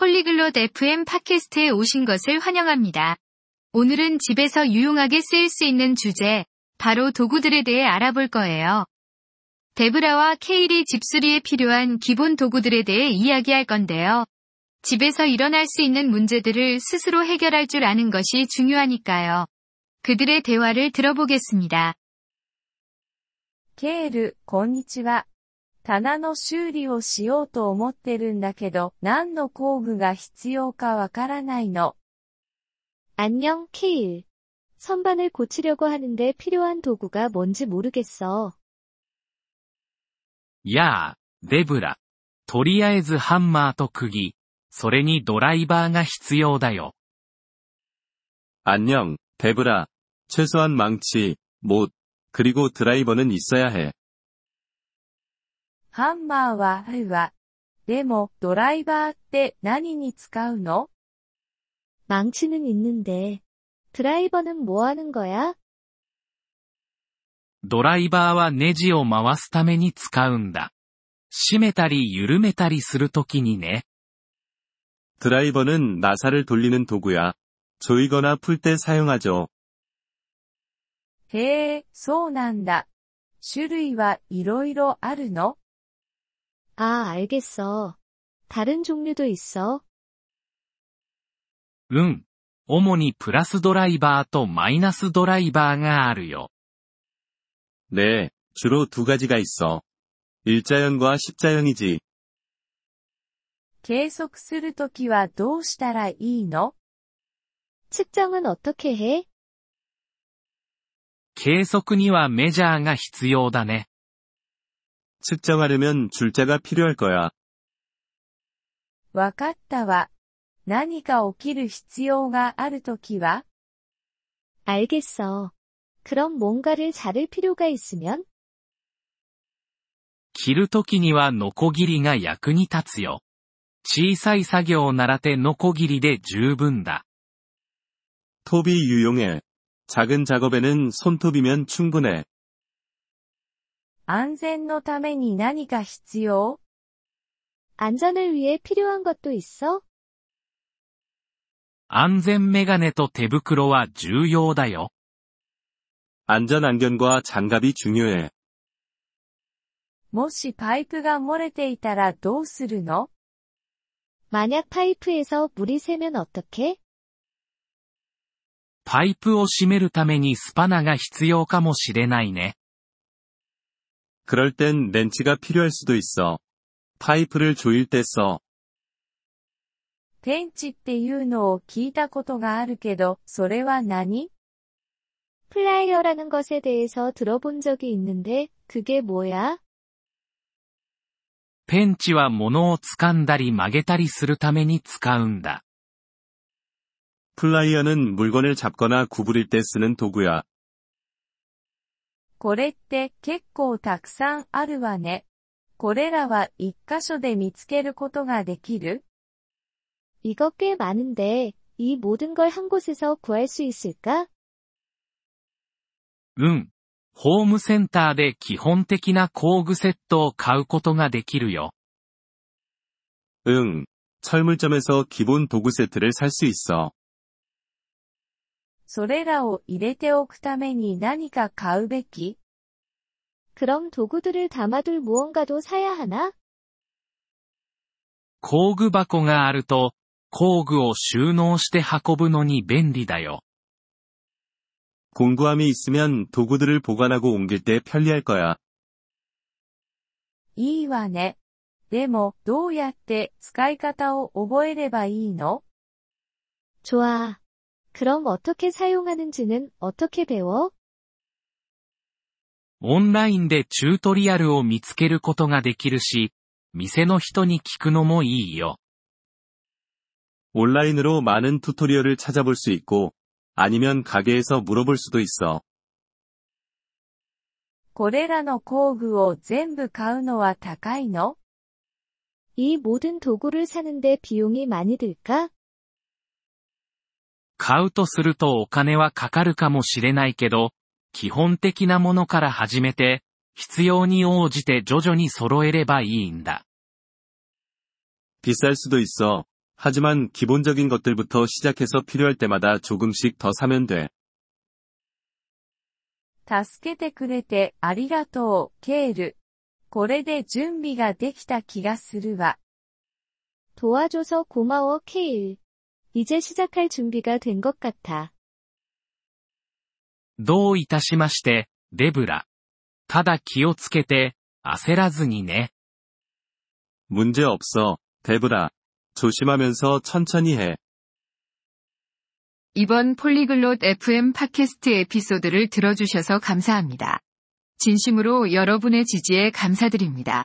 폴리글롯 FM 팟캐스트에 오신 것을 환영합니다. 오늘은 집에서 유용하게 쓰일 수 있는 주제, 바로 도구들에 대해 알아볼 거예요. 데브라와 케일이 집수리에 필요한 기본 도구들에 대해 이야기할 건데요. 집에서 일어날 수 있는 문제들을 스스로 해결할 줄 아는 것이 중요하니까요. 그들의 대화를 들어보겠습니다. ケール、こんにちは。 棚の修理をしようと思ってるんだけど、何の工具が必要かわからないの。 안녕, 케일. 선반을 고치려고 하는데 필요한 도구가 뭔지 모르겠어. やあ、デブラ。とりあえずハンマーと釘、それにドライバーが必要だよ。 안녕, 데브라. 최소한 망치, 못, 그리고 드라이버는 있어야 해. ハンマーはあるわ。でも、ドライバーって何に使うの 망치는 있는데. 드라이버는 뭐 하는 거야? ドライバーはネジを回すために使うんだ。締めたり緩めたりするときにね。 드라이버는 나사를 돌리는 도구야. 조이거나 풀 때 사용하죠. へえ、そうなんだ。種類はいろいろあるの 아, 알겠어. 다른 종류도 있어. うん。主にプラスドライバーとマイナスドライバーがあるよ。 네, 주로 두 가지가 있어. 일자형과 십자형이지. 計測するときはどうしたらいいの 측정은 어떻게 해? 計測にはメジャーが必要だね。 측정하려면 줄자가 필요할 거야. わかったわ。何か起きる必要があるときは 알겠어. 그럼 뭔가를 자를 필요가 있으면? 切るときにはノコギリが役に立つよ。小さい作業ならてノコギリで十分だ。 톱이 유용해. 작은 작업에는 손톱이면 충분해. 安全のために何か必要 안전을 위해 필요한 것도 있어? 安全メガネと手袋は重要だよ。 안전 안경과 장갑이 중요해. もしパイプが漏れていたらどうするの 만약 파이프에서 물이 새면 어떡해? パイプを閉めるためにスパナが必要かもしれないね。 그럴 땐 렌치가 필요할 수도 있어. 파이프를 조일 때 써. ペンチっていうのを聞いたことがあるけど、それは何 플라이어라는 것에 대해서 들어본 적이 있는데, 그게 뭐야? ペンチは物を掴んだり曲げたりするために使うんだ。 플라이어는 물건을 잡거나 구부릴 때 쓰는 도구야. これって結構たくさんあるわね。これらは一箇所で見つけることができる 이거 꽤 많은데, 이 모든 걸 한 곳에서 구할 수 있을까? うん。ホームセンターで基本的な工具セットを買うことができるよ。 응. 철물점에서 기본 도구 세트를 살 수 있어. それらを入れておくために何か買うべき 그럼 도구들을 담아둘 무언가도 사야 하나? 工具箱があると、工具を収納して運ぶのに便利だよ。 공구함이 있으면 도구들을 보관하고 옮길 때 편리할 거야. いいわね。でも、どうやって使い方を覚えればいいの 좋아. 그럼 어떻게 사용하는지는 어떻게 배워? オンラインでチュートリアルを見つけることができるし、店の人に聞くのもいいよ。 온라인으로 많은 튜토리얼을 찾아볼 수 있고, 아니면 가게에서 물어볼 수도 있어. これらの工具を全部買うのは高いの 이 모든 도구를 사는데 비용이 많이 들까? 買うとするとお金はかかるかもしれないけど、基本的なものから始めて、必要に応じて徐々に揃えればいいんだ。 비쌀 수도 있어. 하지만 기본적인 것들부터 시작해서 필요할 때마다 조금씩 더 사면 돼. 助けてくれてありがとう、ケール。これで準備ができた気がするわ。 도와줘서 고마워, 케일. 이제 시작할 준비가 된 것 같아. どういたしまして、デブラ。ただ気をつけて、焦らずにね。 문제 없어, 데브라. 조심하면서 천천히 해. 이번 폴리글롯 FM 팟캐스트 에피소드를 들어주셔서 감사합니다. 진심으로 여러분의 지지에 감사드립니다.